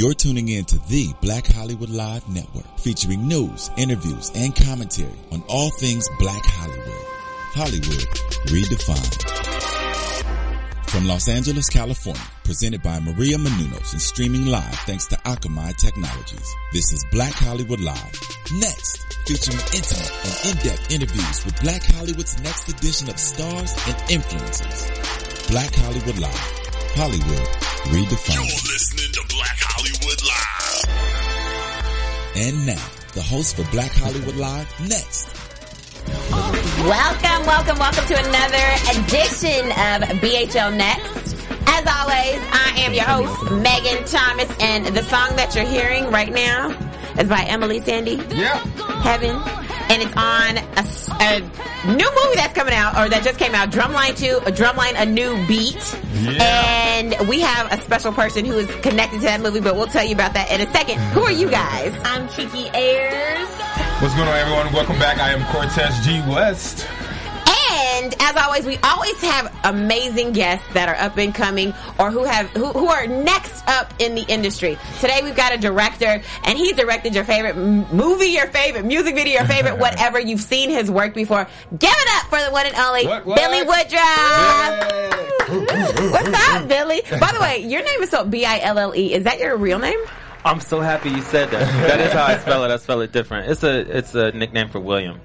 You're tuning in to the Black Hollywood Live Network, featuring news, interviews, and commentary on all things Black Hollywood. Hollywood redefined. From Los Angeles, California, presented by Maria Menounos and streaming live thanks to Akamai Technologies. This is Black Hollywood Live. Next, featuring intimate and in-depth interviews with Black Hollywood's next edition of stars and influencers. Black Hollywood Live. Hollywood redefined. You're listening to Black Hollywood Live. And now, the host for Black Hollywood Live, next. Welcome, welcome, welcome to another edition of BHL Next. As always, I am your host, Megan Thomas, and the song that you're hearing right now is by Emeli Sandé. Yeah. Heaven. And it's on a, a new movie that's coming out, or that just came out, Drumline 2, a Drumline, a new beat. Yeah. And we have a special person who is connected to that movie, but we'll tell you about that in a second. Who are you guys? I'm Kiki Ayers. What's going on, everyone? Welcome back. I am Cortez G. West. And as always, we always have amazing guests that are up and coming or who have who, who are next up in the industry. Today we've got a director and he directed your favorite movie, your favorite music video, your favorite whatever. You've seen his work before. Give it up for the one and only What, what? Bille Woodruff. What's up, Bille? By the way, your name is spelled B I L L E. Is that your real name? I'm so happy you said that. That is how I spell it. I spell it different. It's a it's a nickname for William.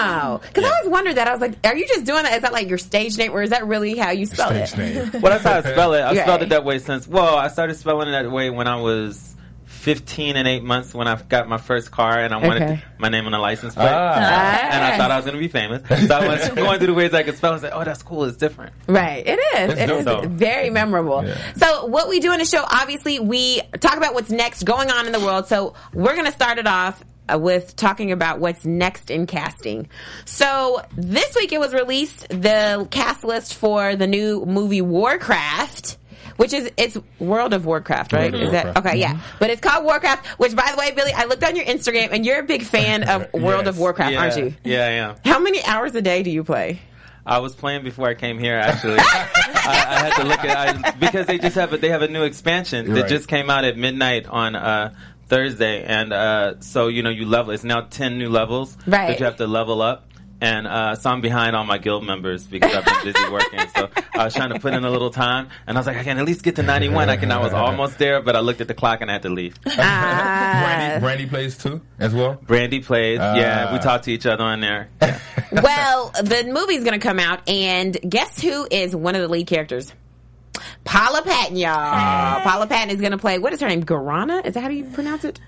Oh, because I always wondered that. I was like, are you just doing that? Is that like your stage name, or is that really how you spell Stage it? name. Well, that's how I spell it. I Right. spelled it that way since. Well, I started spelling it that way when I was 15 and eight months when I got my first car and I wanted Okay. to- my name on the license plate. Ah. And I thought I was going to be famous. So I was going through the ways I could spell it and say, oh, that's cool. It's different. Right, it is. It's It is dope. very memorable. Yeah. So, what we do in the show, obviously, we talk about what's next going on in the world. So, we're going to start it off with talking about what's next in casting. So, this week it was released the cast list for the new movie Warcraft. Which is it's World of Warcraft, right? World of is that okay? Yeah, but it's called Warcraft. Which, by the way, Bille, I looked on your Instagram, and you're a big fan of World of Warcraft, yeah. aren't you? Yeah, I am. How many hours a day do you play? I was playing before I came here. Actually, I, I had to look at I, because they just have a, they have a new expansion that Right. just came out at midnight on uh, Thursday, and uh, so you know you level. It's now ten new levels Right. that you have to level up. And uh, so I'm behind all my guild members because I've been busy working. So I was trying to put in a little time, and I was like, I can at least get to 91. I can. I was almost there, but I looked at the clock and I had to leave. Ah. Brandy, Brandy plays too, as well. Brandy plays. yeah, Ah. we talk to each other on there. Yeah. well, the movie's gonna come out, and guess who is one of the lead characters? Paula Patton, y'all. Paula Patton is gonna play. What is her name? Garona? Is that how you pronounce it?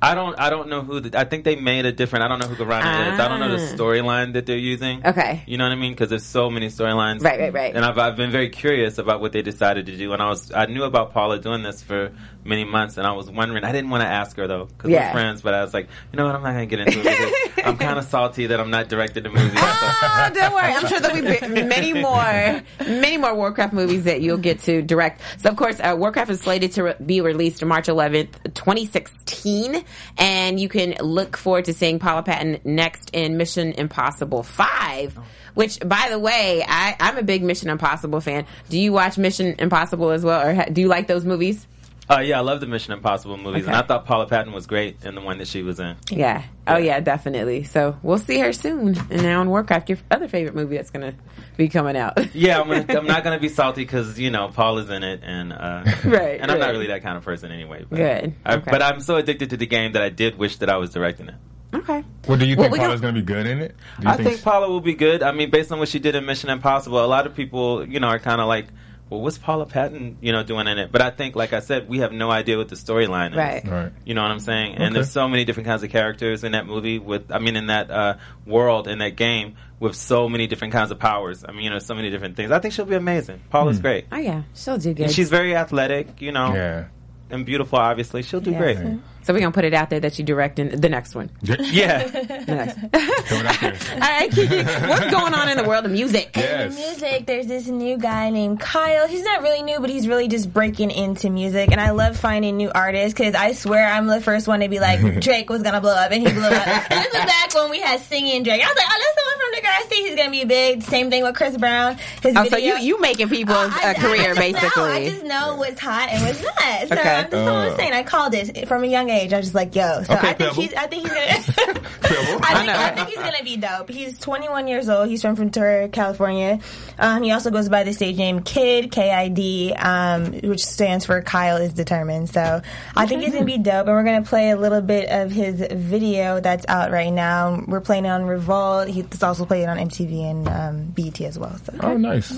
I don't. I don't know who. The, I think they made a different. I don't know who Garona is. I don't know the Ah. storyline that they're using. Okay. You know what I mean? Because there's so many storylines. Right, right, right. And I've I've been very curious about what they decided to do. And I was I knew about Paula doing this for many months, and I was wondering. I didn't want to ask her though because Yeah. we're friends. But I was like, you know what? I'm not gonna get into it I'm kind of salty that I'm not directed the movie. Oh, don't worry. I'm sure there'll be many more, many more Warcraft movies that you'll get to direct. So, of course, uh, Warcraft is slated to re- be released March 11th, 2016, and you can look forward to seeing Paula Patton next in Mission Impossible 5. Which, by the way, I, I'm a big Mission Impossible fan. Do you watch Mission Impossible as well, or ha- do you like those movies? Uh, yeah, I love the Mission Impossible movies, and I thought Paula Patton was great in the one that she was in. Yeah. Oh yeah, definitely. So we'll see her soon. And now in Warcraft, your other favorite movie that's gonna be coming out. Yeah, I'm, gonna, I'm not gonna be salty because you know Paula's in it, and uh, Right, and I'm not really that kind of person anyway. But Good, I, okay. But I'm so addicted to the game that I did wish that I was directing it. okay. Well, do you Well, think we Paula's going to be good in it? Do you I think Paula will be good. I mean, based on what she did in Mission Impossible, a lot of people, you know, are kind of like, well, what's Paula Patton, you know, doing in it? But I think, like I said, we have no idea what the storyline is. Right. Right. You know what I'm saying? Okay. And there's so many different kinds of characters in that movie with, I mean, in that uh, world, in that game, with so many different kinds of powers. I mean, you know, so many different things. I think she'll be amazing. Paula's great. Oh yeah, she'll do good. And she's very athletic, you know, Yeah. and beautiful, obviously. She'll do Yes. great. So we're gonna put it out there that you direct in the next one. Yeah. The next. Coming out there. All right, Kiki, what's going on in the world of music? Yes. Music, there's this new guy named Kyle. He's not really new, but he's really just breaking into music. And I love finding new artists because I swear I'm the first one to be like, Drake was gonna blow up, and he blew up. and this was back when we had singing Drake. I was like, oh, that's the one from Degrassi. He's gonna be big. Same thing with Chris Brown. His Oh, video. so you you making people's I- I- uh, career I just Know, I just know what's hot and what's not. So Okay. I'm just Uh. saying. I called it from a young age. I was just like, yo. So Okay, I think Pebble. he's. I think he's gonna. I think, know, I think he's gonna be dope. He's 21 years old. He's from Ventura, California. Um, he also goes by the stage name Kid K I D, um, which stands for Kyle is determined. So I think he's gonna be dope. And we're gonna play a little bit of his video that's out right now. We're playing it on Revolt. He's also playing on MTV and um, BET as well. So. Oh, nice.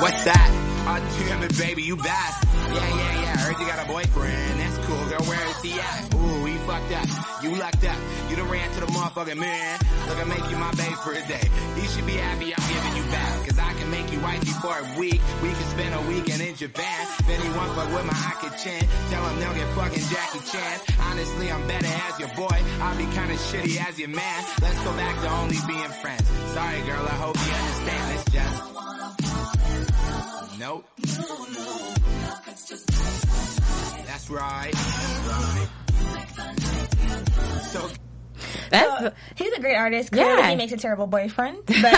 What's that? Oh, damn it, baby, you bad. Yeah, yeah, yeah. Heard you got a boyfriend. That's cool, girl. Where is he at? Ooh, he fucked up. You lucked up. You done ran to the motherfucking man. Look, I make you my babe for a day. You should be happy I'm giving you back. Cause I can make you wifey for a week. We can spend a weekend in Japan. He won't fuck with my Aki Chan. Tell him they'll get fucking Jackie Chan. Honestly, I'm better as your boy. I'll be kinda shitty as your man. Let's go back to only being friends. Sorry, girl, I hope you understand. It's just. Nope. That's right. So That's He's a great artist. Clearly, Yeah. he makes a terrible boyfriend. But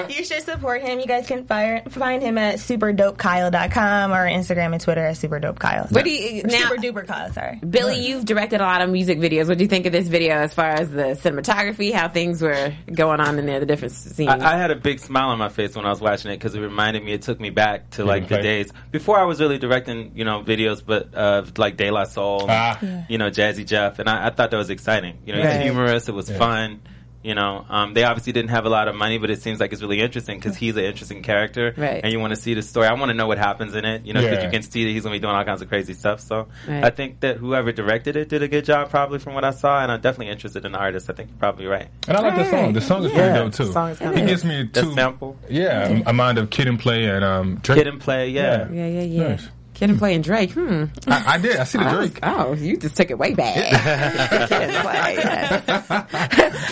um, you should support him. You guys can fire, find him at superdopekyle.com or Instagram and Twitter at superdopekyle. what do you Or now? Super duper Kyle, sorry. Bille, you've directed a lot of music videos. What do you think of this video as far as the cinematography, how things were going on in there, the different scenes? I, I had a big smile on my face when I was watching it because it reminded me. It took me back to like the days before I was really directing, you know, videos, but uh, like De La Soul, Ah. you know, Jazzy Jeff, and I, I thought that was exciting. You know, it was humorous, it was fun. You know, um, they obviously didn't have a lot of money, but it seems like it's really interesting because he's an interesting character, Right. and you want to see the story. I want to know what happens in it, you know, because Yeah. you can see that he's going to be doing all kinds of crazy stuff. So Right. I think that whoever directed it did a good job, probably from what I saw, and I'm definitely interested in the artist. I think you're probably right. And I like the song. The song is pretty dope too. the song is he gives me The two. sample, Yeah, a mind of Kid and Play and um Drake. kid and play, yeah. yeah, yeah, yeah. Nice. Kid and Play and Drake. Hmm. I, I did. I see the Drake. oh, you just took it way back. Kid and Play.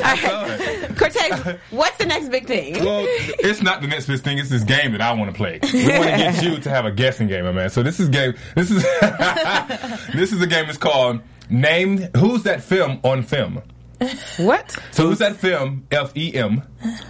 All right. Cortez, what's the next big thing? Well, it's not the next big thing. It's this game that I want to play. We want to get you to have a guessing game, my man. So this is game. This is this is a game. It's called Name. Who's that film on film? What? So who's that film? F E M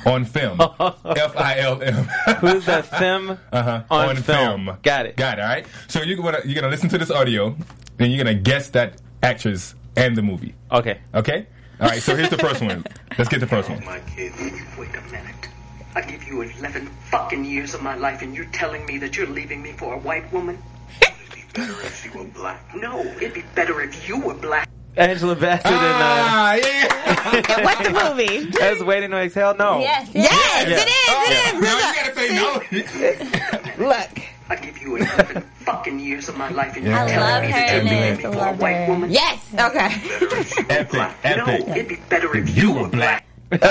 on film. F I L M. Who's that film Uh-huh. on, film? Got it. Got it. All right. So you're gonna you're gonna listen to this audio, and you're gonna guess that actress and the movie. Okay. Okay. All right. So here's the first one. Let's get the first one. My kid. Wait a minute. I give you 11 fucking years of my life and you're telling me that you're leaving me for a white woman? It'd be better if she were black. No, it'd be better if you were black. Angela Bassett and uh, Ah, yeah. What's the movie? that's waiting to exhale. No. Yes, Yes, Yeah. it is. It is. No, you gotta say no. Look. I give you 11 fucking years of my life and Yeah. you're I telling love me her that you're in me I for a love white her. woman? Yes. Okay. Better if Epic. black. No, it'd be better if You you were were black. black.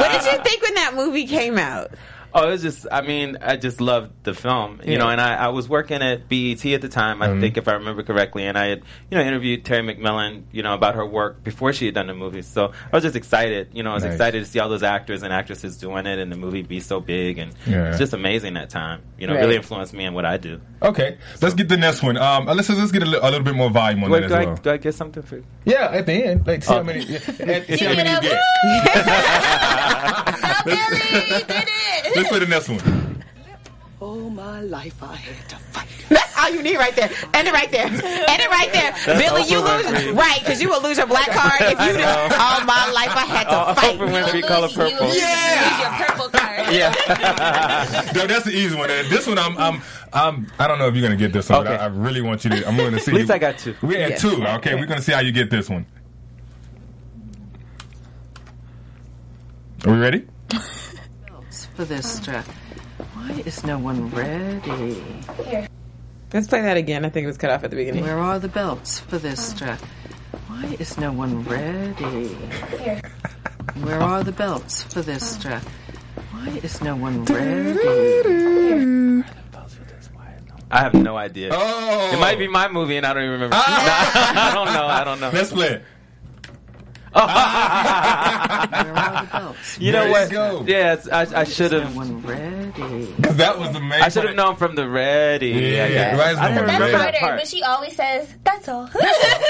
What did you think when that movie came out? Oh, it was just. I mean, I just loved the film. You Yeah. know, and I, I was working at BET at the time. I Mm-hmm. think, if I remember correctly, and I had you know interviewed Terry McMillan. You know about her work before she had done the movie. So I was just excited. You know, I was Nice. excited to see all those actors and actresses doing it, and the movie be so big, and Yeah. it's just amazing that time. You know, Right. really influenced me in what I do. Okay, let's get the next one. Um, let's let's get a, li- a little bit more volume on Wait, that do, as I, well. do I get something for? Yeah, at the end, like see Oh. how many, yeah, and see how Give many it you up. Bille, you did it. Let's play the next one. All my life I had to fight. That's all you need right there. End it right there. End it right there. Bille, you lose. Right, because you will lose your black card if you do. All my life I had to Oh, fight. Oprah Winfrey color You purple. lose- you your purple card. Yeah. No, that's the easy one. This one, I'm, I'm, I'm, I don't know if you're gonna get this one. Okay. But I, I really want you to. I'm going to see. At least you- I got two. We had Yeah. two. Okay, we're gonna see how you get this one. Are we ready? For this strap. Why is no one ready? Here. Let's play that again. I think it was cut off at the beginning. Where are the belts for this oh. strap? Why is no one ready? Here. Where are the belts for this oh. strap? Why is no one ready? I have no idea. Oh, It might be my movie, and I don't even remember. Ah. I don't know. I don't know. Let's play it. Where are the belts? You know what? go. Yes, I, I should have. one ready. That was the main. I should have known from the ready. Yeah, I guess. right, I didn't That's remember that harder, part. but she always says, "That's all." Yep,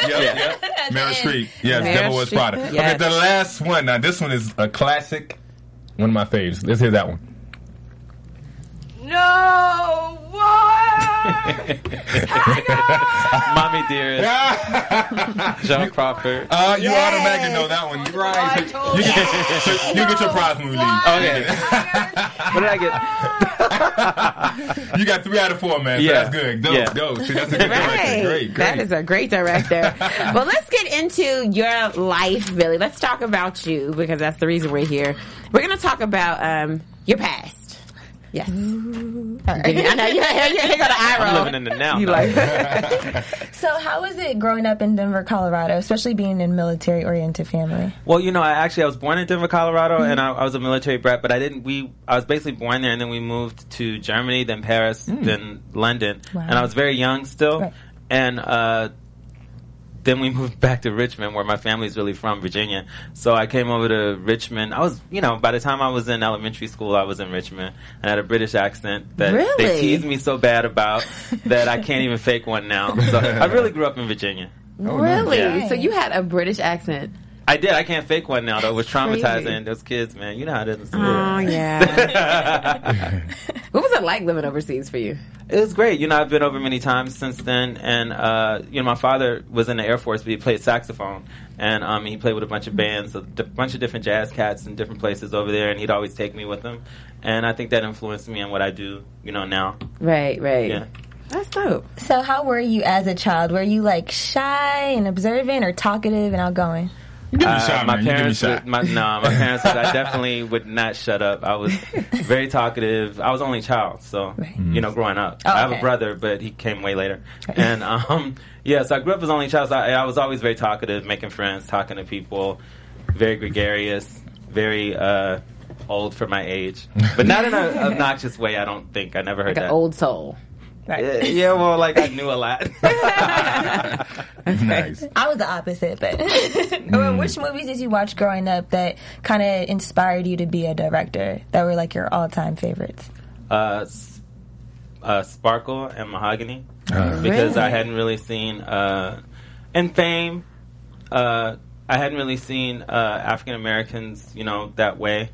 Yeah. yep. Meryl Streep. Yes, Meryl Devil Wears Streep, Prada. yes. Okay, the last one. Now, this one is a classic. One of my faves. Let's hear that one. No! What? Mommy dearest, Joan Crawford. Uh, you automatically know that one, right? So you, get, so you get your prize when we leave. Okay. what did I get? You got three out of four, man. So Yeah. that's good. Go, Yeah. go. See, that's a good director. Great, great. That is a great director. well, let's get into your life, Bille. Let's talk about you because that's the reason we're here. We're going to talk about um, your past. Yes. I know. You, you, you got an eye roll. I'm living in the now. You though. like so, how was it growing up in Denver, Colorado, especially being in military-oriented family? Well, you know, I actually I was born in Denver, Colorado, and I, I was a military brat. But I didn't. We I was basically born there, and then we moved to Germany, then Paris, then London, Wow. and I was very young still. Right. And uh, then we moved back to Richmond, where my family's really from, Virginia. So I came over to Richmond. I was, you know, by the time I was in elementary school, I was in Richmond and I had a British accent that Really? they teased me so bad about that I can't even fake one now. So I really grew up in Virginia. really? Oh, yeah. So you had a British accent. I did. I can't fake one now. Though it was Crazy. traumatizing. Those kids, man. You know how it is. in school. Oh yeah. what was it like living overseas for you? It was great. You know, I've been over many times since then, and uh, you know, my father was in the Air Force, but he played saxophone, and um, he played with a bunch of bands, a d- bunch of different jazz cats in different places over there, and he'd always take me with him, and I think that influenced me in what I do, you know, now. Right, right. Yeah. That's dope. So, how were you as a child? Were you like shy and observant, or talkative and outgoing? You give me Uh, shot, my man. You give me parents, shot. would, my, no, my parents, would, I definitely would not shut up. I was very talkative. I was only child, so you know, growing up, Oh, I have a brother, but he came way later. And um, yeah, so I grew up as only child. So I, I was always very talkative, making friends, talking to people, very gregarious, very uh, old for my age, but not in an obnoxious way. I don't think I never heard Like an that. old soul. Yeah, yeah, well, like I knew a lot. nice. I was the opposite, but Well, which movies did you watch growing up that kind of inspired you to be a director? That were like your all-time favorites? uh, uh, Sparkle and Mahogany Uh, because I hadn't really seen uh, and Fame. Uh, I hadn't really seen uh, African Americans, you know, that way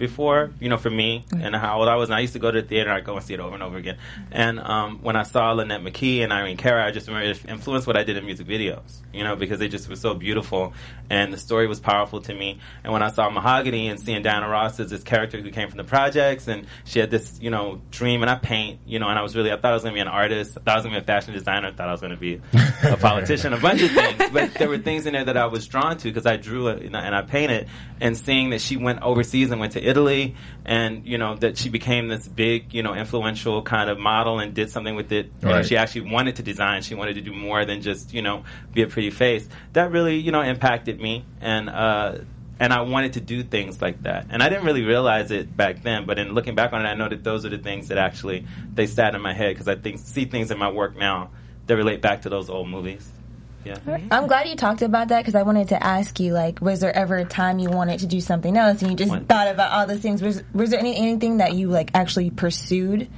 before. You know, for me and how old I was, and I used to go to the theater. I'd go and see it over and over again. And um, when I saw Lonette McKee and Irene Cara, I just remember it influenced what I did in music videos. You know, because they just were so beautiful, and the story was powerful to me. And when I saw Mahogany and seeing Diana Ross as this character who came from the projects, and she had this, you know, dream, and I paint, you know, and I was really, I thought I was going to be an artist, I thought I was going to be a fashion designer, I thought I was going to be a politician, a bunch of things. But there were things in there that I was drawn to because I drew it and I and I painted, and seeing that she went overseas and went to Italy, and you know that she became this big, you know, influential kind of model and did something with it. Right. And she actually wanted to design. She wanted to do more than just, you know, be a pretty face. That really, you know, impacted me, and uh, and I wanted to do things like that. And I didn't really realize it back then, but in looking back on it, I know that those are the things that actually they sat in my head because I think see things in my work now that relate back to those old movies. Yeah. I'm glad you talked about that because I wanted to ask you, like, was there ever a time you wanted to do something else and you just thought about all those things? Was, was there any, anything that you like actually pursued?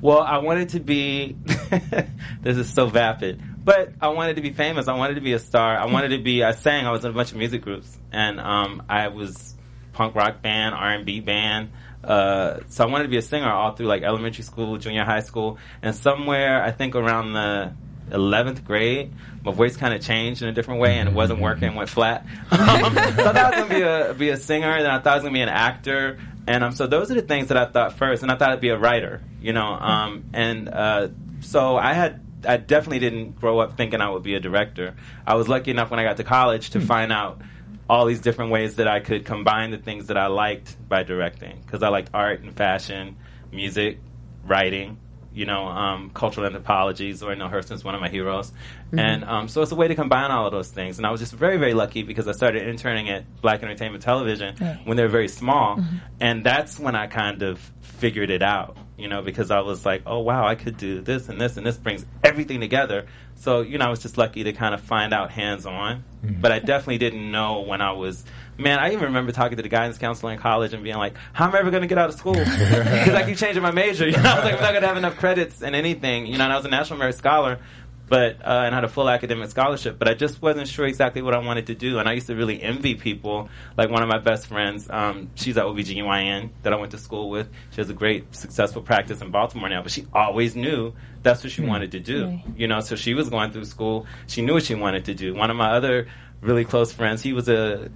Well, I wanted to be. this is so vapid, but I wanted to be famous. I wanted to be a star. I wanted to be. I sang. I was in a bunch of music groups, and um, I was punk rock band, R and B band. Uh, so I wanted to be a singer all through like elementary school, junior high school, and somewhere I think around the 11th grade, my voice kind of changed in a different way, and it wasn't working, went flat. Um, so I thought I was gonna be a be a singer, and then I thought I was gonna be an actor, and um, so those are the things that I thought first, and I thought I'd be a writer, you know, um, and uh, so I had. I definitely didn't grow up thinking I would be a director. I was lucky enough when I got to college to find out all these different ways that I could combine the things that I liked by directing because I liked art and fashion, music, writing, you know, um, cultural anthropology. Zora Neale Hurston's one of my heroes, Mm-hmm. and um, so it's a way to combine all of those things. And I was just very, very lucky because I started interning at Black Entertainment Television when they were very small, mm-hmm. and that's when I kind of figured it out. you know, because I was like, oh wow, I could do this and this and this brings everything together. So you know, I was just lucky to kind of find out hands on. Mm-hmm. But I definitely didn't know when I was. Man, I even remember talking to the guidance counselor in college and being like, "How am I ever going to get out of school?" Because I keep changing my major. You know, I was like, "I'm not going to have enough credits in anything." You know, and I was a national merit scholar, but uh, and had a full academic scholarship. But I just wasn't sure exactly what I wanted to do. And I used to really envy people. Like one of my best friends, um, she's at OBGYN that I went to school with. She has a great, successful practice in Baltimore now. But she always knew that's what she wanted to do. Right. You know, so she was going through school. She knew what she wanted to do. One of my other really close friends, he was a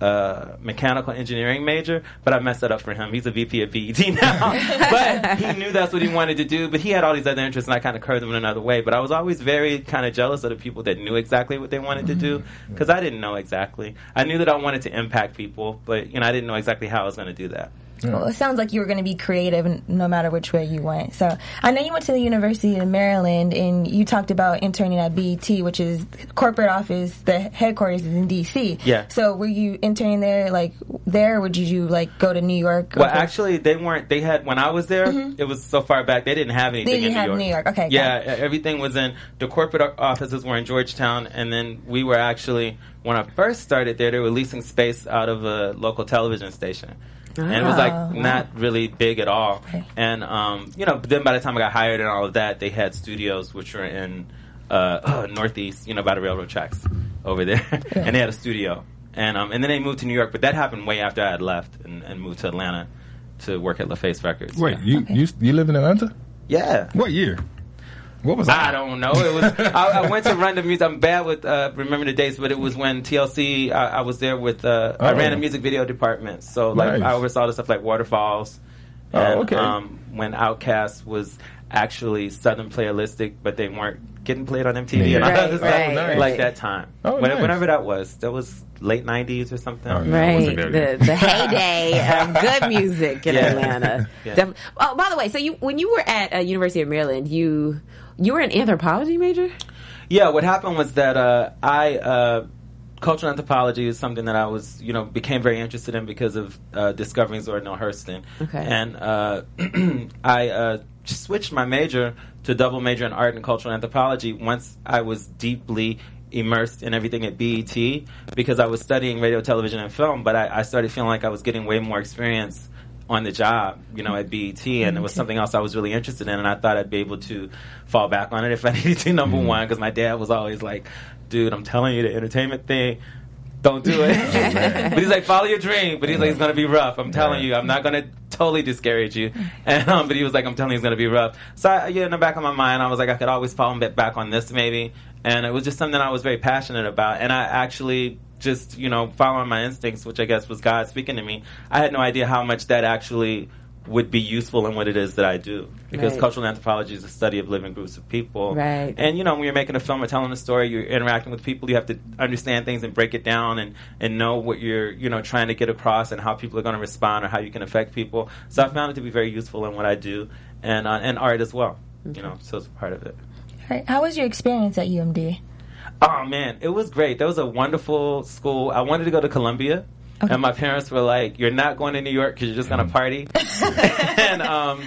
uh, mechanical engineering major, but I messed that up for him. He's a VP at BET now. but he knew that's what he wanted to do, but he had all these other interests, and I kind of curved him in another way. But I was always very kind of jealous of the people that knew exactly what they wanted to do, because I didn't know exactly. I knew that I wanted to impact people, but you know, I didn't know exactly how I was going to do that. Well, it sounds like you were going to be creative no matter which way you went. So I know you went to the University of Maryland and you talked about interning at BET, which is corporate office. The headquarters is in DC. Yeah. So were you interning there, like there, or did you like go to New York? Well, actually, they weren't. They had when I was there. Mm-hmm. It was so far back. They didn't have anything They didn't in New have York. New York. Okay, Yeah, everything was in the corporate offices were in Georgetown, and then we were actually when I first started there, they were leasing space out of a local television station. And it was Oh, like not really big at all. And um, you know, then by the time I got hired and all of that, they had studios which were in uh, Northeast, you know, by the railroad tracks over there, and they had a studio. And um, and then they moved to New York, but that happened way after I had left and, and moved to Atlanta to work at LaFace Records. Wait, you you you live in Atlanta? Yeah. What year? What was that? I don't know. It was. I, I went to run the music. I'm bad with uh, remembering the dates, but it was when TLC. I, I was there with. Uh, I Oh. ran a music video department, so like Nice. I oversaw the stuff like Waterfalls. Oh, and, okay. Um, when Outkast was actually Southern playalistic, but they weren't getting played on MTV and all Right, that other stuff right, right. like that time. Oh, When- nice. Whenever that was, that was late '90s or something. Oh, yeah. Right, the, the heyday of good music in Yeah. Atlanta. Yeah. Def- oh, by the way, so you when you were at uh, University of Maryland, you you were an anthropology major. Yeah, what happened was that uh, I uh, cultural anthropology is something that I was, you know, became very interested in because of uh, discovering Zora Neale Hurston. Okay. And uh, I uh, switched my major to double major in art and cultural anthropology once I was deeply immersed in everything at BET because I was studying radio, television, and film. But I, I started feeling like I was getting way more experience on the job, you know, at BET, and it was something else I was really interested in, and I thought I'd be able to fall back on it if I needed to. Number one, because my dad was always like, "Dude, I'm telling you, the entertainment thing." Don't do it. but he's like, follow your dream. But he's like, it's gonna be rough. I'm telling you, I'm not gonna totally discourage you. And um, but he was like, I'm telling you, it's gonna be rough. So I, yeah, in the back of my mind, I was like, I could always fall bit back on this maybe. And it was just something I was very passionate about. And I actually just, you know, following my instincts, which I guess was God speaking to me. I had no idea how much that actually would be useful in what it is that I do. Because Right. cultural anthropology is the study of living groups of people. Right. And you know, when you're making a film or telling a story, you're interacting with people. You have to understand things and break it down and, and know what you're you know trying to get across and how people are going to respond or how you can affect people. So I found it to be very useful in what I do and uh, and art as well. You know, so it's part of it. All right. How was your experience at UMD? Oh man, it was great. That was a wonderful school. I wanted to go to Columbia, and my parents were like, "You're not going to New York because you're just gonna party." and um,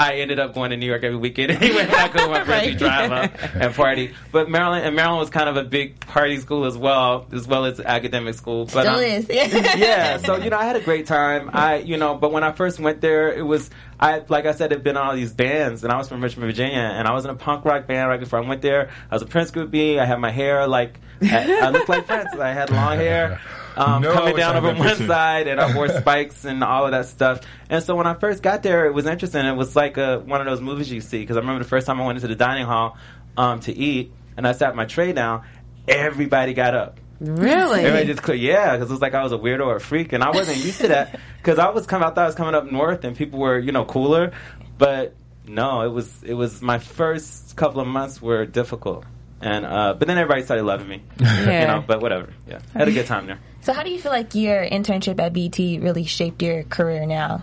I ended up going to New York every weekend anyway. I could my friends we drive up and party. But Maryland and Maryland was kind of a big party school as well, as well as academic school. But Still um, is. yeah, so you know, I had a great time. I, you know, but when I first went there, it was I, like I said, had been in all these bands, and I was from Richmond, Virginia, and I was in a punk rock band right before I went there. I was a Prince groupie. I had my hair like I, I looked like Prince. I had long hair. Um, No, coming down over one side, and I wore spikes and all of that stuff. And so when I first got there, it was interesting. It was like a, one of those movies you see because I remember the first time I went into the dining hall um, to eat, and I sat my tray down. Everybody got up. Really? Everybody just clear, yeah, because it was like I was a weirdo or a freak, and I wasn't used to that because I was coming, I thought I was coming up north, and people were, you know, cooler, but no, it was it was my first couple of months were difficult, and uh, but then everybody started loving me, Yeah. you know, but whatever, yeah, I had a good time there. So how do you feel like your internship at BT really shaped your career now?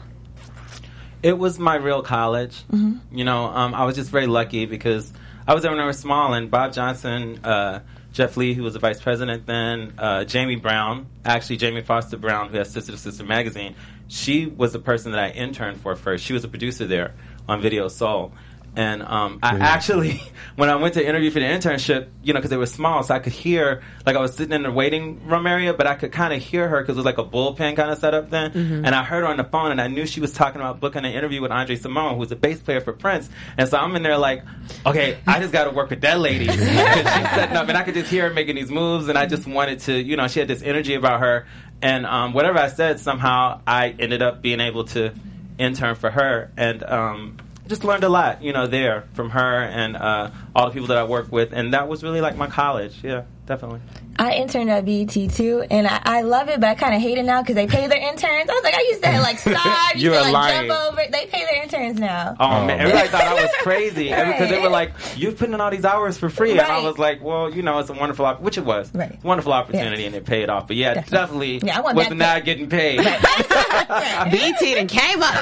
It was my real college. You know, um, I was just very lucky because I was there when I was small, and Bob Johnson, uh, Jeff Lee, who was the vice president then, uh, Jamie Brown, actually Jamie Foster Brown, who has Sister to Sister magazine, she was the person that I interned for first. She was a producer there on Video Soul. And um, I actually, when I went to interview for the internship, you know, because it was small, so I could hear, like I was sitting in the waiting room area, but I could kind of hear her because it was like a bullpen kind of setup then. And I heard her on the phone, and I knew she was talking about booking an interview with Andre Cymone, who's a bass player for Prince. And so I'm in there like, okay, I just got to work with that lady. she's setting up, and I could just hear her making these moves, and I just wanted to, you know, she had this energy about her. And um, whatever I said, somehow I ended up being able to intern for her. And um, just learned a lot, you know, there from her and uh, all the people that I work with, and that was really like my college. Yeah, definitely. I interned at BET too, and I, I love it, but I kind of hate it now because they pay their interns. I was like, I used to like start, used You to are like lying. jump over. They pay their interns now. Oh, man, oh. everybody thought I was crazy Right. because they were like, "You're putting in all these hours for free," and I was like, "Well, you know, it's a wonderful, op- which it was, Right. wonderful opportunity, and it paid off." But yeah, definitely, Yeah, I want was that not getting paid. BET then came up.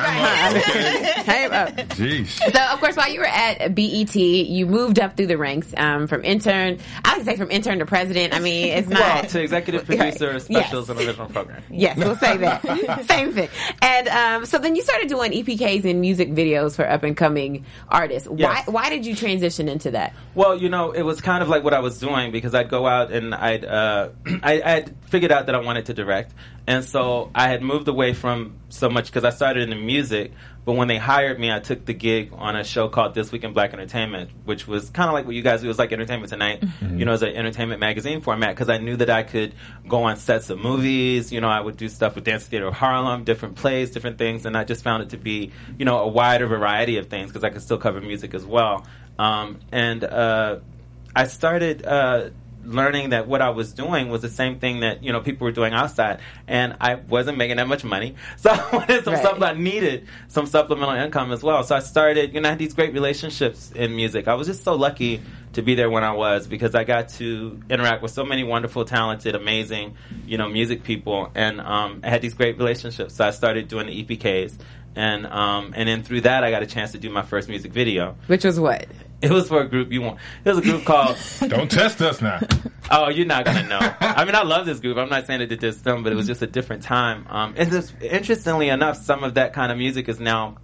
came up. Jeez. So, of course, while you were at BET, you moved up through the ranks um, from intern. I would say from intern to president. I mean, it's not. well, to executive producer, Right. specials, and original program. Yes, we'll say that. Same thing. And um, so then you started doing EPKs and music videos for up and coming artists. Yes. Why why did you transition into that? Well, you know, it was kind of like what I was doing because I'd go out and I'd uh, I I'd figured out that I wanted to direct, and so I had moved away from so much because I started in the music. But when they hired me, I took the gig on a show called This Week in Black Entertainment, which was kind of like what you guys do. It was like Entertainment Tonight, you know, as an entertainment magazine format because I knew that I could go on sets of movies. You know, I would do stuff with Dance Theater of Harlem, different plays, different things, and I just found it to be, you know, a wider variety of things because I could still cover music as well. Um, and uh, I started uh, learning that what I was doing was the same thing that you know people were doing outside, and I wasn't making that much money, so I wanted some Right. stuff. I needed some supplemental income as well. So I started, you know, I had these great relationships in music. I was just so lucky to be there when I was because I got to interact with so many wonderful, talented, amazing, you know, music people, and um, I had these great relationships. So I started doing the EPKs. And um, and then through that, I got a chance to do my first music video. Which was what? It was for a group you want. It was a group called Don't test us now. Oh, you're not gonna know. I mean, I love this group. I'm not saying it did this them, but it was just a different time. Um, and just, interestingly enough, some of that kind of music is now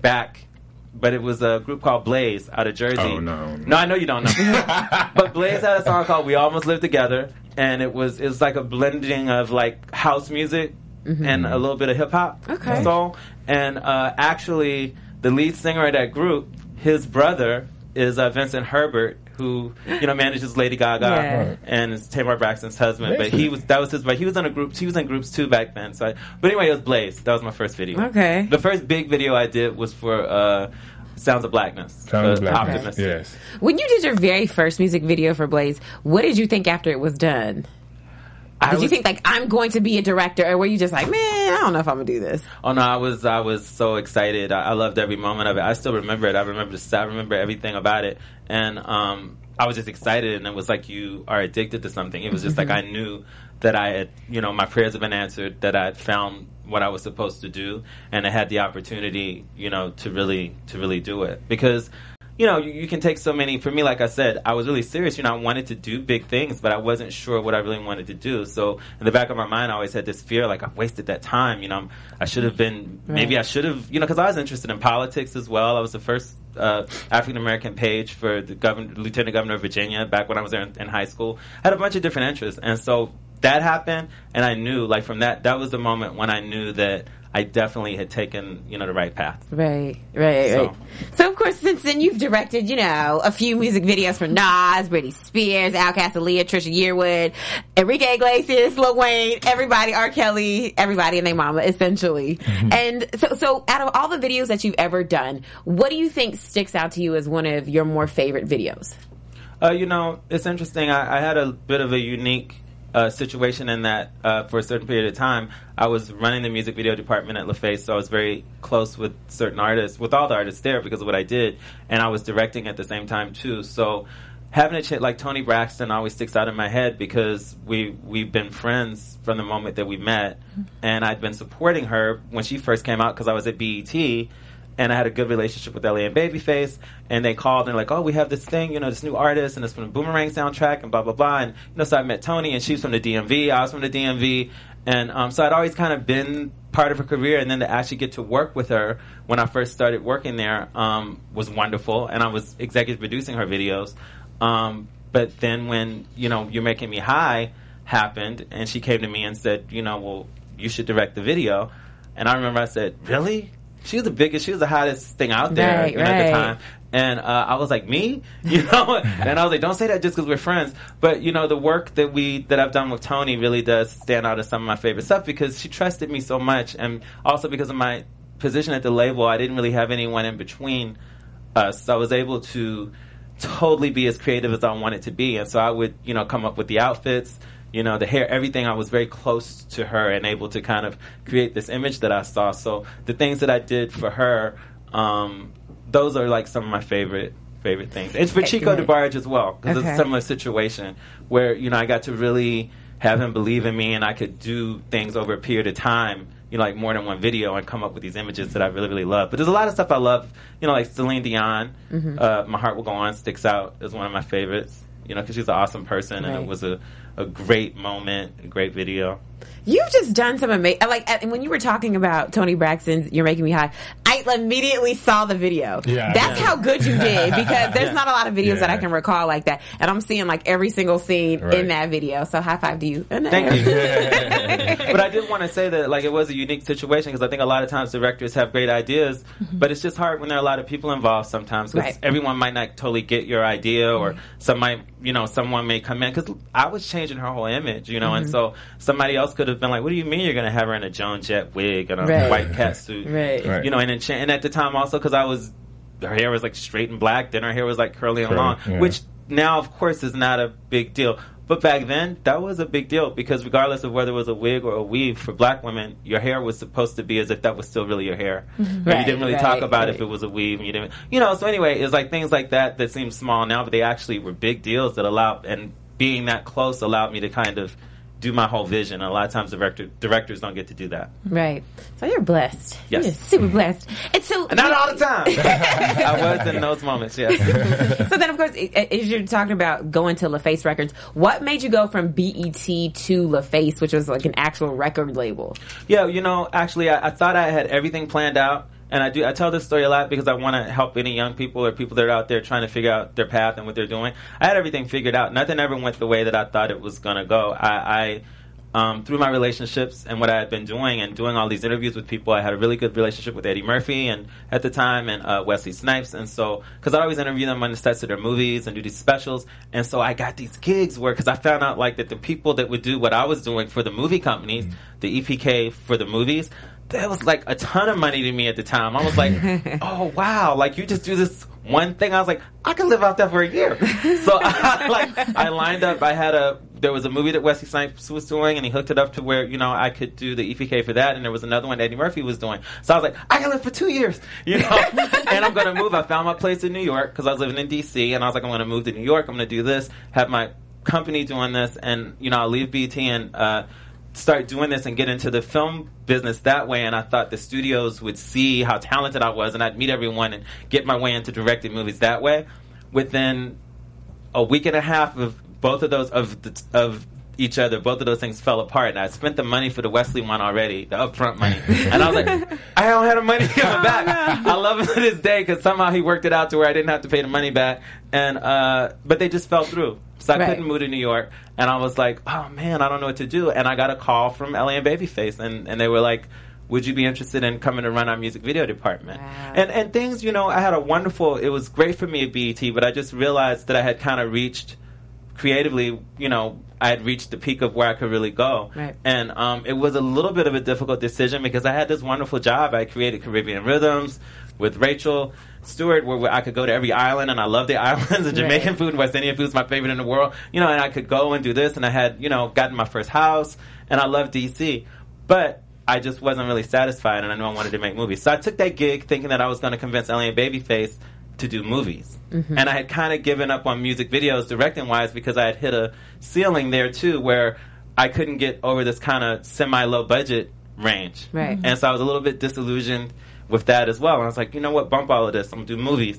back. But it was a group called Blaze out of Jersey. Oh, no. no, I know you don't know. but Blaze had a song called "We Almost Live Together," and it was it was like a blending of like house music and a little bit of hip hop, Okay. soul. And uh, actually, the lead singer of that group, his brother is uh, Vincent Herbert, who you know manages Lady Gaga Yeah. Right. and is Tamar Braxton's husband. But he was that was his. But he was in a group. He was in groups too back then. So, I, but anyway, it was Blaze. That was my first video. Okay. The first big video I did was for uh, Sounds of Blackness. Sounds like Optimist. Yes. When you did your very first music video for Blaze, what did you think after it was done? I Did you think like I'm going to be a director, or were you just like, man, I don't know if I'm gonna do this? Oh no, I was I was so excited. I, I loved every moment of it. I still remember it. I remember the. I remember everything about it, and um, I was just excited. And it was like you are addicted to something. It was just like I knew that I had, you know, my prayers have been answered. That I had found what I was supposed to do, and I had the opportunity, you know, to really to really do it because. You know, you, you can take so many. For me, like I said, I was really serious. You know, I wanted to do big things, but I wasn't sure what I really wanted to do. So, in the back of my mind, I always had this fear, like I've wasted that time. You know, I'm, I should have been maybe I should have, you know, because I was interested in politics as well. I was the first uh, African American page for the governor, lieutenant governor of Virginia back when I was there in, in high school. I had a bunch of different interests, and so that happened, and I knew, like from that, that was the moment when I knew that I definitely had taken, you know, the right path. Right, right, So- right. So of course, since then you've directed, you know, a few music videos for Nas, Britney Spears, Outkast, Aaliyah, Trisha Yearwood, Enrique Iglesias, Lil Wayne, everybody, R. Kelly, everybody and their mama, essentially. And so, so out of all the videos that you've ever done, what do you think sticks out to you as one of your more favorite videos? Uh, you know, it's interesting. I, I had a bit of a unique uh, situation in that uh, for a certain period of time, I was running the music video department at LaFace, so I was very close with certain artists, with all the artists there because of what I did, and I was directing at the same time too. So having a chick like Toni Braxton always sticks out in my head because we we've been friends from the moment that we met, and I'd been supporting her when she first came out because I was at BET and I had a good relationship with LA and Babyface, and they called and like, oh, we have this thing, you know, this new artist, and it's from the Boomerang soundtrack, and blah blah blah, and you know, so I met Toni, and she's from the DMV, I was from the DMV, and um, so I'd always kind of been part of her career, and then to actually get to work with her when I first started working there um, was wonderful, and I was executive producing her videos. Um, but then when you know you're making me high happened, and she came to me and said, you know, well, you should direct the video, and I remember I said, really? She was the biggest, she was the hottest thing out there Right, you know, at the time. And uh, I was like, me, you know, and I was like, don't say that just because we're friends. But you know, the work that we that I've done with Toni really does stand out as some of my favorite stuff because she trusted me so much, and also because of my position at the label, I didn't really have anyone in between us. So I was able to totally be as creative as I wanted to be, and so I would, you know, come up with the outfits. You know, the hair, everything. I was very close to her and able to kind of create this image that I saw. So the things that I did for her, um, those are like some of my favorite favorite things. It's for Chico. DeBarge as well because it's a similar situation where you know I got to really have him believe in me and I could do things over a period of time. You know, like more than one video and come up with these images that I really, really love. But there's a lot of stuff I love. You know, like Celine Dion. Mhm. Uh, My Heart Will Go On sticks out as one of my favorites. You know, because she's an awesome person and it was a, a great moment, a great video. You've just done some amazing. Like when you were talking about Toni Braxton's "You're Making Me High," I immediately saw the video. Yeah. that's Yeah. how good you did because there's Yeah. not a lot of videos that I can recall like that, and I'm seeing like every single scene Right. in that video. So high five to you. Thank you. but I did want to say that like it was a unique situation because I think a lot of times directors have great ideas, mm-hmm. but it's just hard when there are a lot of people involved sometimes because Right. everyone might not totally get your idea or mm-hmm. some might you know someone may come in because I was changing her whole image, you know, and Mhm. so somebody else could have been like, "What do you mean you're going to have her in a Joan Jett wig and a Right. white cat suit?" Right. Right. You know, and in, and at the time also because I was her hair was like straight and black, then her hair was like curly and long, yeah. which now of course is not a big deal. But back then, that was a big deal because regardless of whether it was a wig or a weave for black women, your hair was supposed to be as if that was still really your hair. Mhm. And Right, you didn't really right, talk about if it was a weave. And you didn't, you know. So anyway, it's like things like that that seem small now, but they actually were big deals that allowed and being that close allowed me to kind of do my whole vision. And a lot of times, director directors don't get to do that. Right. So you're blessed. Yes. You're super blessed. And so And not all the time. I was in those moments. Yes. so then, of course, i- i- as you're talking about going to LaFace Records, what made you go from BET to LaFace, which was like an actual record label? Yeah, you know, actually, I, I thought I had everything planned out, and I do. I tell this story a lot because I want to help any young people or people that are out there trying to figure out their path and what they're doing. I had everything figured out. Nothing ever went the way that I thought it was gonna go. I. I um, through my relationships and what I had been doing and doing all these interviews with people, I had a really good relationship with Eddie Murphy and at the time and uh, Wesley Snipes, and so because I always interview them on the sets of their movies and do these specials, and so I got these gigs where because I found out like that the people that would do what I was doing for the movie companies, the EPK for the movies, that was like a ton of money to me at the time. I was like, oh wow, like you just do this one thing. I was like, I could live out there for a year. So I, like I lined up. I had a there was a movie that Wesley Snipes was doing, and he hooked it up to where you know I could do the EPK for that, and there was another one Eddie Murphy was doing. So I was like, I can live for two years, you know. and I'm gonna move. I found my place in New York because I was living in DC, and I was like, I'm gonna move to New York. I'm gonna do this, have my company doing this, and you know I'll leave BT and. uh start doing this and get into the film business that way and I thought the studios would see how talented I was and I'd meet everyone and get my way into directing movies that way. Within a week and a half of both of those of the, of each other both of those things fell apart and I spent the money for the Wesley one already the upfront money. And I was like I don't have the money coming it back. I love him to this day because somehow he worked it out to where I didn't have to pay the money back and uh, but they just fell through so I Right. couldn't move to New York and I was like oh man I don't know what to do and I got a call from LA and Babyface and, and they were like would you be interested in coming to run our music video department and and things you know I had a wonderful it was great for me at BET but I just realized that I had kind of reached creatively, you know, I had reached the peak of where I could really go. Right. And um, it was a little bit of a difficult decision because I had this wonderful job. I created Caribbean Rhythms with Rachel Stewart, where, where I could go to every island, and I love the islands. And Jamaican Right. food and West Indian food is my favorite in the world. You know, and I could go and do this, and I had, you know, gotten my first house, and I love DC. But I just wasn't really satisfied, and I knew I wanted to make movies. So I took that gig thinking that I was going to convince LA and Babyface to do movies. Mhm. And I had kind of given up on music videos directing wise because I had hit a ceiling there too where I couldn't get over this kind of semi low budget range. Right. And so I was a little bit disillusioned with that as well. And I was like, you know what, bump all of this. I'm gonna do movies.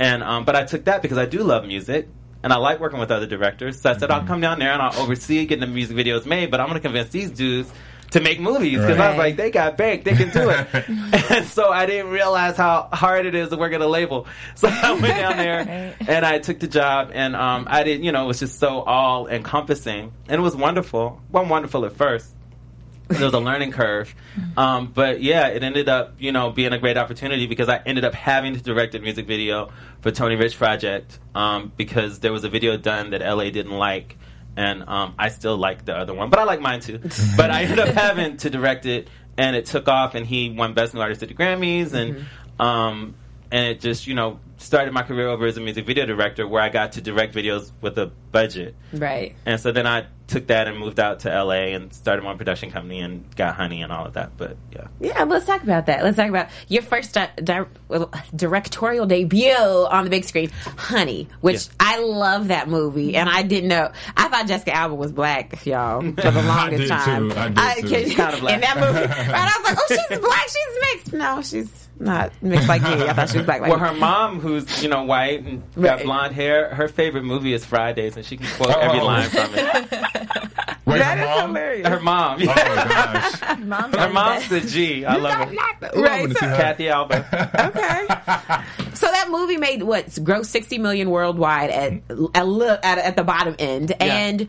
And um, but I took that because I do love music and I like working with other directors. So I said I'll come down there and I'll oversee getting the music videos made, but I'm gonna convince these dudes to make movies because I was like, they got baked, they can do it. and so I didn't realize how hard it is to work at a label. So I went down there and I took the job, and um, I did, you know, it was just so all encompassing, and it was wonderful. Well, wonderful at first. There was a learning curve, um, but yeah, it ended up, you know, being a great opportunity because I ended up having to direct a music video for Tony Rich Project um, because there was a video done that LA didn't like, and um, I still like the other one, but I like mine too. but I ended up having to direct it, and it took off, and he won Best New Artist at the Grammys, and um, and it just, you know, started my career over as a music video director, where I got to direct videos with a budget. Right. And so then I took that and moved out to LA and started my production company and got Honey and all of that. But yeah. Yeah, let's talk about that. Let's talk about your first di- di- directorial debut on the big screen, Honey, which Yes. I love that movie, and I didn't know. I thought Jessica Alba was black, y'all, for the I longest did time. too. I did too. cause Kinda black. In that movie, right? I was like, oh, she's black. She's mixed. No, she's not mixed like me. I thought she was black. Like Well, her mom, who's you know white and Right. got blonde hair, her favorite movie is Fridays, and she can quote Oh. every line from it. Wait, That her is mom? hilarious. Her mom, Oh gosh. Mom's her mom's the G. I love her. Right, to see so- her. Kathy Alba. Okay. so that movie made what gross sixty million worldwide at at, li- at, at the bottom end, and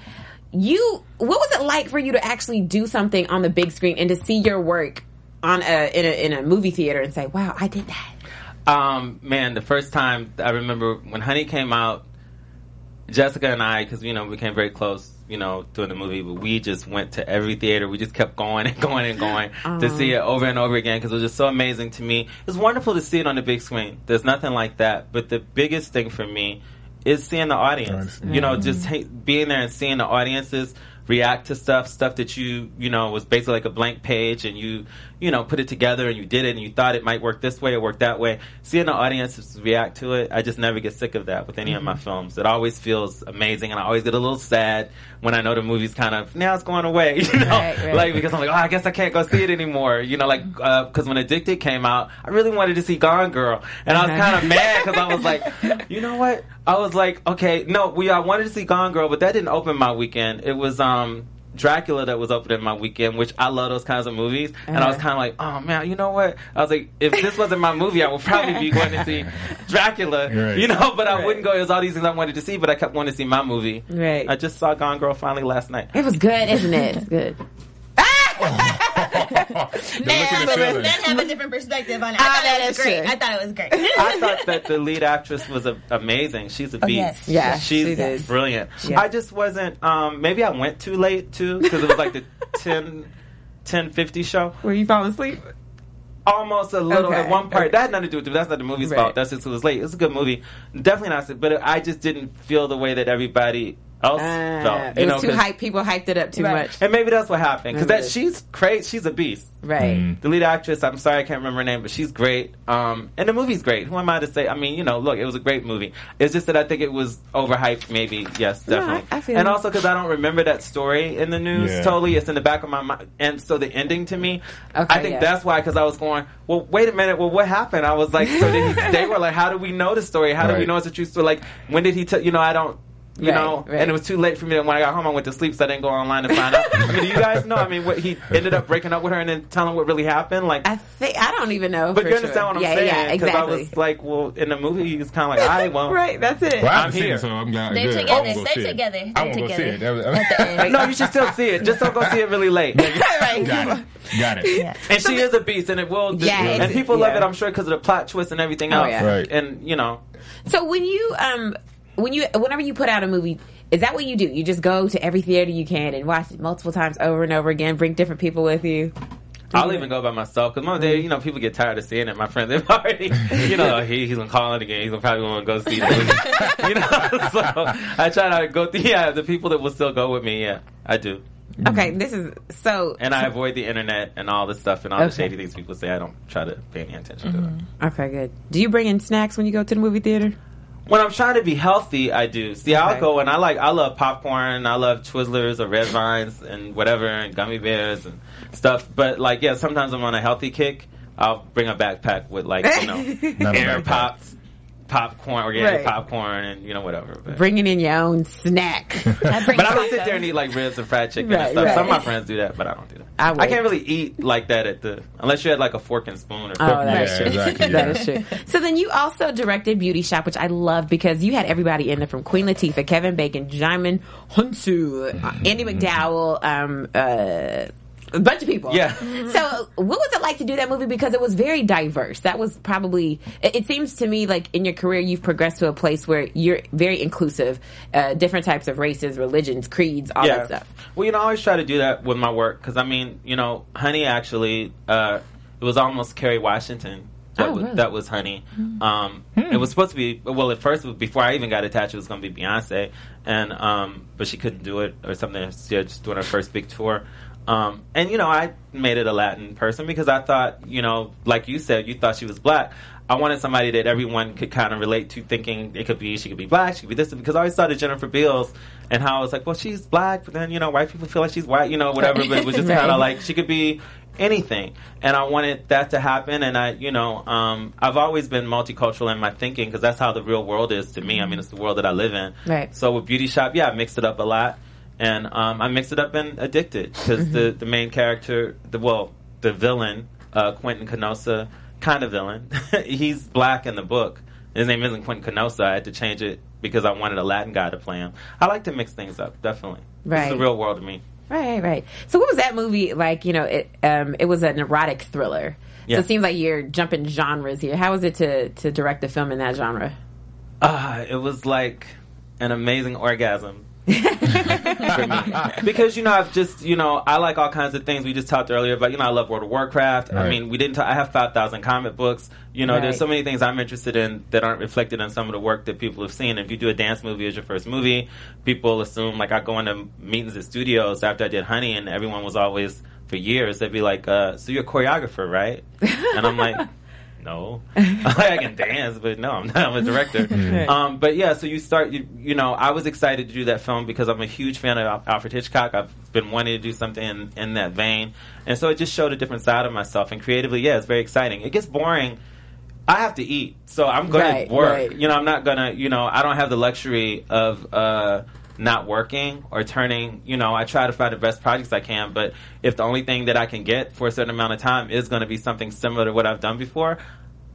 you what was it like for you to actually do something on the big screen and to see your work on a in a in a movie theater and say, "Wow, I did that." Um, man, the first time I remember when Honey came out, Jessica and I, because you know we became very close, you know, doing the movie, but we just went to every theater. We just kept going and going and going to see uh-huh. it over and over again because it was just so amazing to me. It's wonderful to see it on the big screen. There's nothing like that. But the biggest thing for me is seeing the audience. You know, mm-hmm. just ha- being there and seeing the audiences react to stuff, stuff that you, you know, was basically like a blank page and you, you know, put it together and you did it and you thought it might work this way or work that way. Seeing the audiences react to it, I just never get sick of that with any of my films. It always feels amazing and I always get a little sad when I know the movie's kind of, now it's going away, you know, Right, right. like because I'm like, oh, I guess I can't go see it anymore. You know, like, uh 'cause when Addicted came out, I really wanted to see Gone Girl and I was kind of mad because I was like, you know what? I was like, okay, no, we I wanted to see Gone Girl, but that didn't open my weekend. It was um Dracula that was opening my weekend, which I love those kinds of movies. And I was Uh-huh. kind of like, oh man, you know what? I was like, if this wasn't my movie, I would probably be going to see Dracula, Right. you know. But I wouldn't go. It was all these things I wanted to see, but I kept wanting to see my movie. Right. I just saw Gone Girl finally last night. It was good, isn't it? It's good. Good looking and feeling. Men have a different perspective on it. I Ah, thought that it is was great. true. I thought it was great. I thought that the lead actress was a, amazing. She's a beast. yes. Yeah, she's she brilliant. Yeah. I just wasn't. Um, maybe I went too late too because it was like the 10, 1050 show. Were you falling asleep? Almost a little Okay, at one part. okay. That had nothing to do with it. That's not the movie's Right. fault. That's just it was late. It's a good movie. Definitely not. But I just didn't feel the way that everybody else Uh, felt. it You was know, too 'cause- hype. People hyped it up too Right. much. And maybe that's what happened because that she's crazy. She's a beast. Right. The lead actress, I'm sorry I can't remember her name, but she's great. Um, and the movie's great. Who am I to say? I mean, you know, look, it was a great movie. It's just that I think it was overhyped, maybe. Yes, No, definitely. I- I feel and you. also because I don't remember that story in the news Yeah. totally. It's in the back of my mind. And so the ending to me, Okay, I think yeah. that's why, because I was going, well, wait a minute. Well, what happened? I was like, so did he, they were like, how do we know the story? How do we know it's a true story? Like, when did he tell, you know, I don't, you Right, know, right. and it was too late for me. When I got home, I went to sleep, so I didn't go online to find out. I mean, do you guys know? I mean, what he ended up breaking up with her and then telling what really happened. Like, I think I don't even know. but for you understand sure. what I'm yeah, saying? Yeah, Because exactly. I was like, well, in the movie, he's kind of like, I won't. right. That's it. Well, I I'm haven't here. it, so I'm glad. They're good. Together. won't go They're together. I They're won't go see it. That was- No, you should still see it. Just don't go see it really late. right. Got it. Got it. And she is a beast, and it will. Yeah, and it's- people love it, I'm sure, because of the plot twist and everything Oh, else. yeah. Right. And you know, So when you um when you whenever you put out a movie, is that what you do? You just go to every theater you can and watch it multiple times over and over again. Bring different people with you. I'll even go by myself because most days, you know, people get tired of seeing it. My friends, they've already, you know, he, he's gonna call it again. He's gonna probably to go see the movie. you know, so I try to go. Through, yeah, the people that will still go with me, yeah, I do. Okay, this is so. And I avoid the internet and all this stuff and all the shady things people say. I don't try to pay any attention to it. Mm-hmm. Okay, good. Do you bring in snacks when you go to the movie theater? When I'm trying to be healthy, I do. See, I'll go and I like I love popcorn, I love Twizzlers or Red Vines and whatever, and gummy bears and stuff. But like, yeah, sometimes I'm on a healthy kick. I'll bring a backpack with like you know air pops, popcorn, organic Right. popcorn, and you know whatever. But, Bringing in your own snack. I but I don't sit there and eat like ribs and fried chicken Right, and stuff. right. Some of my friends do that, but I don't do that. I I, can't really eat like that at the unless you had like a fork and spoon or Oh, something. that Yeah, true. exactly, yeah. is true. So then you also directed Beauty Shop, which I love because you had everybody in there from Queen Latifah, Kevin Bacon, Djimon Hounsou, uh, Andie MacDowell, um, uh, a bunch of people. Yeah. So what was it like to do that movie? Because it was very diverse. That was probably, it, it seems to me like in your career, you've progressed to a place where you're very inclusive, uh, different types of races, religions, creeds, all that stuff. Well, you know, I always try to do that with my work because I mean, you know, Honey actually, uh, it was almost Kerry Washington. That, Oh, was, really? that was Honey. Um, It was supposed to be well. At first, before I even got attached, it was going to be Beyonce, and um, but she couldn't do it or something. She was just doing her first big tour. Um, and you know, I made it a Latin person because I thought, you know, like you said, you thought she was black. I wanted somebody that everyone could kind of relate to, thinking it could be she could be black, she could be this, because I always thought of Jennifer Beals and how I was like, well, she's black, but then you know, white people feel like she's white, you know, whatever. But it was just Right. kind of like she could be anything, and I wanted that to happen. And I, you know, um, I've always been multicultural in my thinking because that's how the real world is to me. I mean, it's the world that I live in. Right. So with Beauty Shop, yeah, I mixed it up a lot, and um, I mixed it up in Addicted because the the main character, the well, the villain, uh, Quentin Canosa, kind of villain. He's black in the book. His name isn't Quentin Canosa. I had to change it because I wanted a Latin guy to play him. I like to mix things up, definitely. Right. is the real world to me. Right, right. So what was that movie like? You know, it um, it was an erotic thriller. Yeah. So it seems like you're jumping genres here. How was it to to direct a film in that genre? Ah, it was like an amazing orgasm. For me. Because you know I've just you know I like all kinds of things. We just talked earlier about you know I love World of Warcraft. I mean we didn't ta- I have 5000 comic books. You know Right. there's so many things I'm interested in that aren't reflected in some of the work that people have seen. If you do a dance movie as your first movie people assume like I go into meetings at studios after I did Honey and everyone was always for years they'd be like uh, so you're a choreographer right? And I'm like no, I can dance, but no, I'm not. I'm a director. Um, but yeah, so you start. You, you know, I was excited to do that film because I'm a huge fan of Al- Alfred Hitchcock. I've been wanting to do something in, in that vein, and so it just showed a different side of myself. And creatively, yeah, it's very exciting. It gets boring. I have to eat, so I'm going Right, to work. right. You know, I'm not gonna. You know, I don't have the luxury of. Uh, not working or turning, you know, I try to find the best projects I can, but if the only thing that I can get for a certain amount of time is going to be something similar to what I've done before,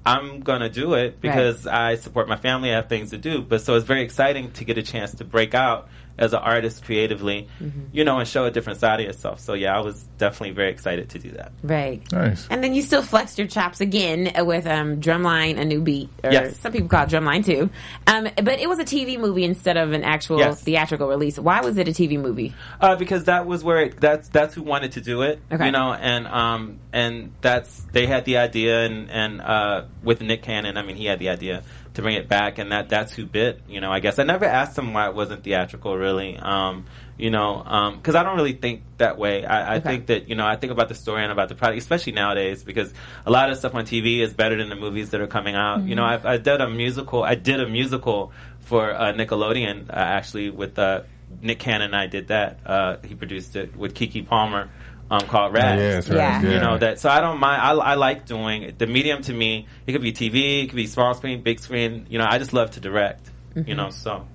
I'm going to do it because I support my family, I have things to do. But so it's very exciting to get a chance to break out as an artist creatively, you know, and show a different side of yourself. So yeah, I was definitely very excited to do that. Right. Nice. And then you still flexed your chops again with um, Drumline, a new beat, or Yes. some people call it Drumline too. Um, but it was a TV movie instead of an actual Yes. theatrical release. Why was it a TV movie? Uh, because that was where it, that's that's who wanted to do it, Okay. you know, and um and that's they had the idea and and uh with Nick Cannon, I mean he had the idea to bring it back, and that that's who bit, you know. I guess I never asked him why it wasn't theatrical, really, um, you know, because I don't really think that way. I, I Okay. think that you know I think about the story and about the product, especially nowadays, because a lot of stuff on TV is better than the movies that are coming out. You know, I, I did a musical. I did a musical for uh, Nickelodeon uh, actually with uh, Nick Cannon. and I did that. Uh, he produced it with Keke Palmer. Um, called Rags. Yeah, that's right. Yeah. Yeah. You know that, so I don't mind. I, I like doing the medium. To me, it could be TV, it could be small screen, big screen. You know, I just love to direct. You know, so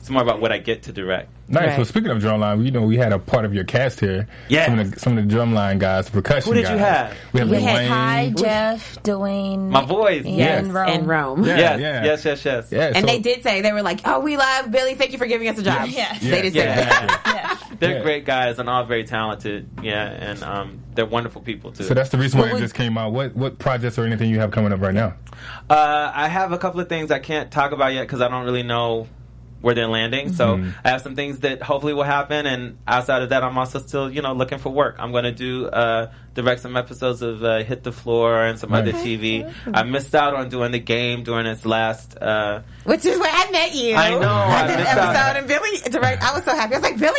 it's more about what I get to direct. Nice. Right. So speaking of drumline, you know we had a part of your cast here. Yeah. Some of the, some of the drumline guys, percussion Who did guys. you have? We have We Lil had Wayne. Hi, Jeff, Dwayne. My boys. and Yes. Rome. And Rome. Yeah, yes, yeah. yes, yes, yes. Yeah. And so- they did say they were like, "Oh, we love Bille. Thank you for giving us a job." Yeah. they did say yeah. that. Yeah. They're Yeah. great guys and all very talented. Yeah, and um, they're wonderful people too. So that's the reason why What it was- just came out. What what projects or anything you have coming up right now? Uh, I have a couple of things I can't talk about yet because I don't really know where they're landing. So Mm-hmm. I have some things that hopefully will happen, and outside of that, I'm also still you know looking for work. I'm going to do uh, direct some episodes of uh, Hit the Floor and some other TV. I missed out on doing the game during its last. Uh, Which is where I met you. I know, I I did an missed out. episode, and Bille direct. I was so happy. I was like, Bille,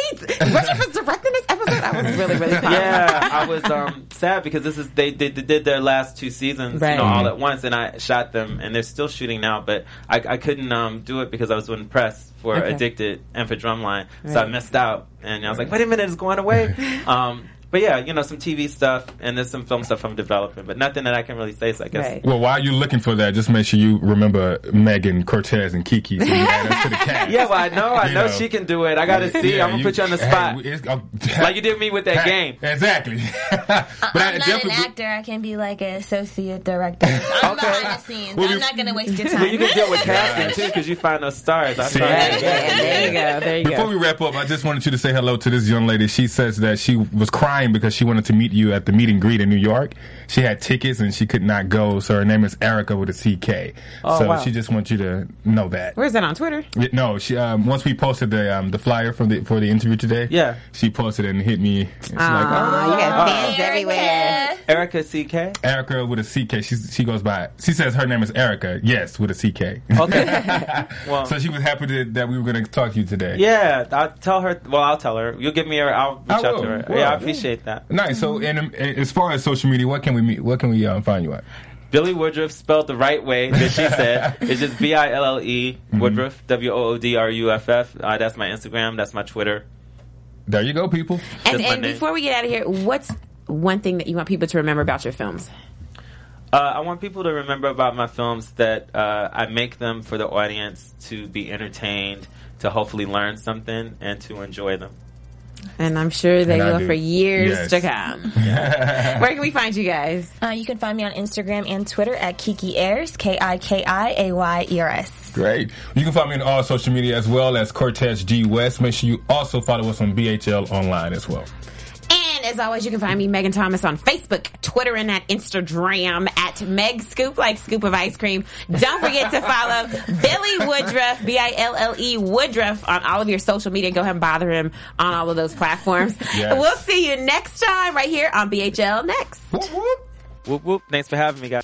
Richard was directing this episode. I was really, really proud. yeah, I was um, sad because this is they, they, they did their last two seasons, Right. you know, all at once, and I shot them, and they're still shooting now. But I, I couldn't um, do it because I was doing press for Okay. Addicted and for Drumline, so I missed out. And I was like, wait a minute, it's going away. um, but yeah, you know, some TV stuff and there's some film stuff I'm developing, but nothing that I can really say. So I guess Right. Well, while you're looking for that, just make sure you remember Megan Cortez and Kiki. So you add to the. Yeah, well, I know, I You know, know. she can do it. I gotta see. Yeah, I'm gonna put you on the spot, hey, it's- oh, like you did me with that Hey, game. Exactly. but I I'm not an definitely- actor. I can be like an associate director. I'm Okay. behind the scenes. Well, I'm we- not going to waste your time. Well, you can deal with casting too, because you find those stars. I See? Yeah, yeah, there you go. There you Before go. we wrap up, I just wanted you to say hello to this young lady. She says that she was crying because she wanted to meet you at the meet and greet in New York. She had tickets and she could not go, so her name is Erica with a CK. Oh, so wow. she just wants you to know that. Where's that on Twitter? Yeah, No, she um, once we posted the um, the flyer from the for the interview today. Yeah. she posted it and hit me. She's like, Aw, oh, you got fans everywhere. Erica CK. Erica with a CK. She she goes by. She says her name is Erica. Yes, with a CK. Okay. Well, so she was happy to, that we were going to talk to you today. yeah, I'll tell her. Well, I'll tell her. You'll give me her. I'll reach I out will. to her. Will. Yeah, I appreciate that. Nice. So, and, um, as far as social media, what can we meet? What can we um, find you at? Bille Woodruff spelled the right way that she said. it's just B I L L E Mm-hmm. Woodruff W O O D R U F F. Uh, That's my Instagram. That's my Twitter. There you go, people. And, and before we get out of here, what's one thing that you want people to remember about your films? Uh, I want people to remember about my films that uh, I make them for the audience to be entertained, to hopefully learn something, and to enjoy them. And I'm sure they And will do. for years Yes. to come. Where can we find you guys? Uh, you can find me on Instagram and Twitter at Kiki Ayers, K I K I A Y E R S. Great. You can find me on all social media as well as Cortez G West. Make sure you also follow us on BHL online as well. And as always, you can find me, Megan Thomas, on Facebook, Twitter, and at Instagram at Meg Scoop, like scoop of ice cream. Don't forget to follow Bille Woodruff, B I L L E Woodruff, on all of your social media. Go ahead and bother him on all of those platforms. Yes. We'll see you next time right here on BHL Next. Whoop whoop! Thanks for having me, guys.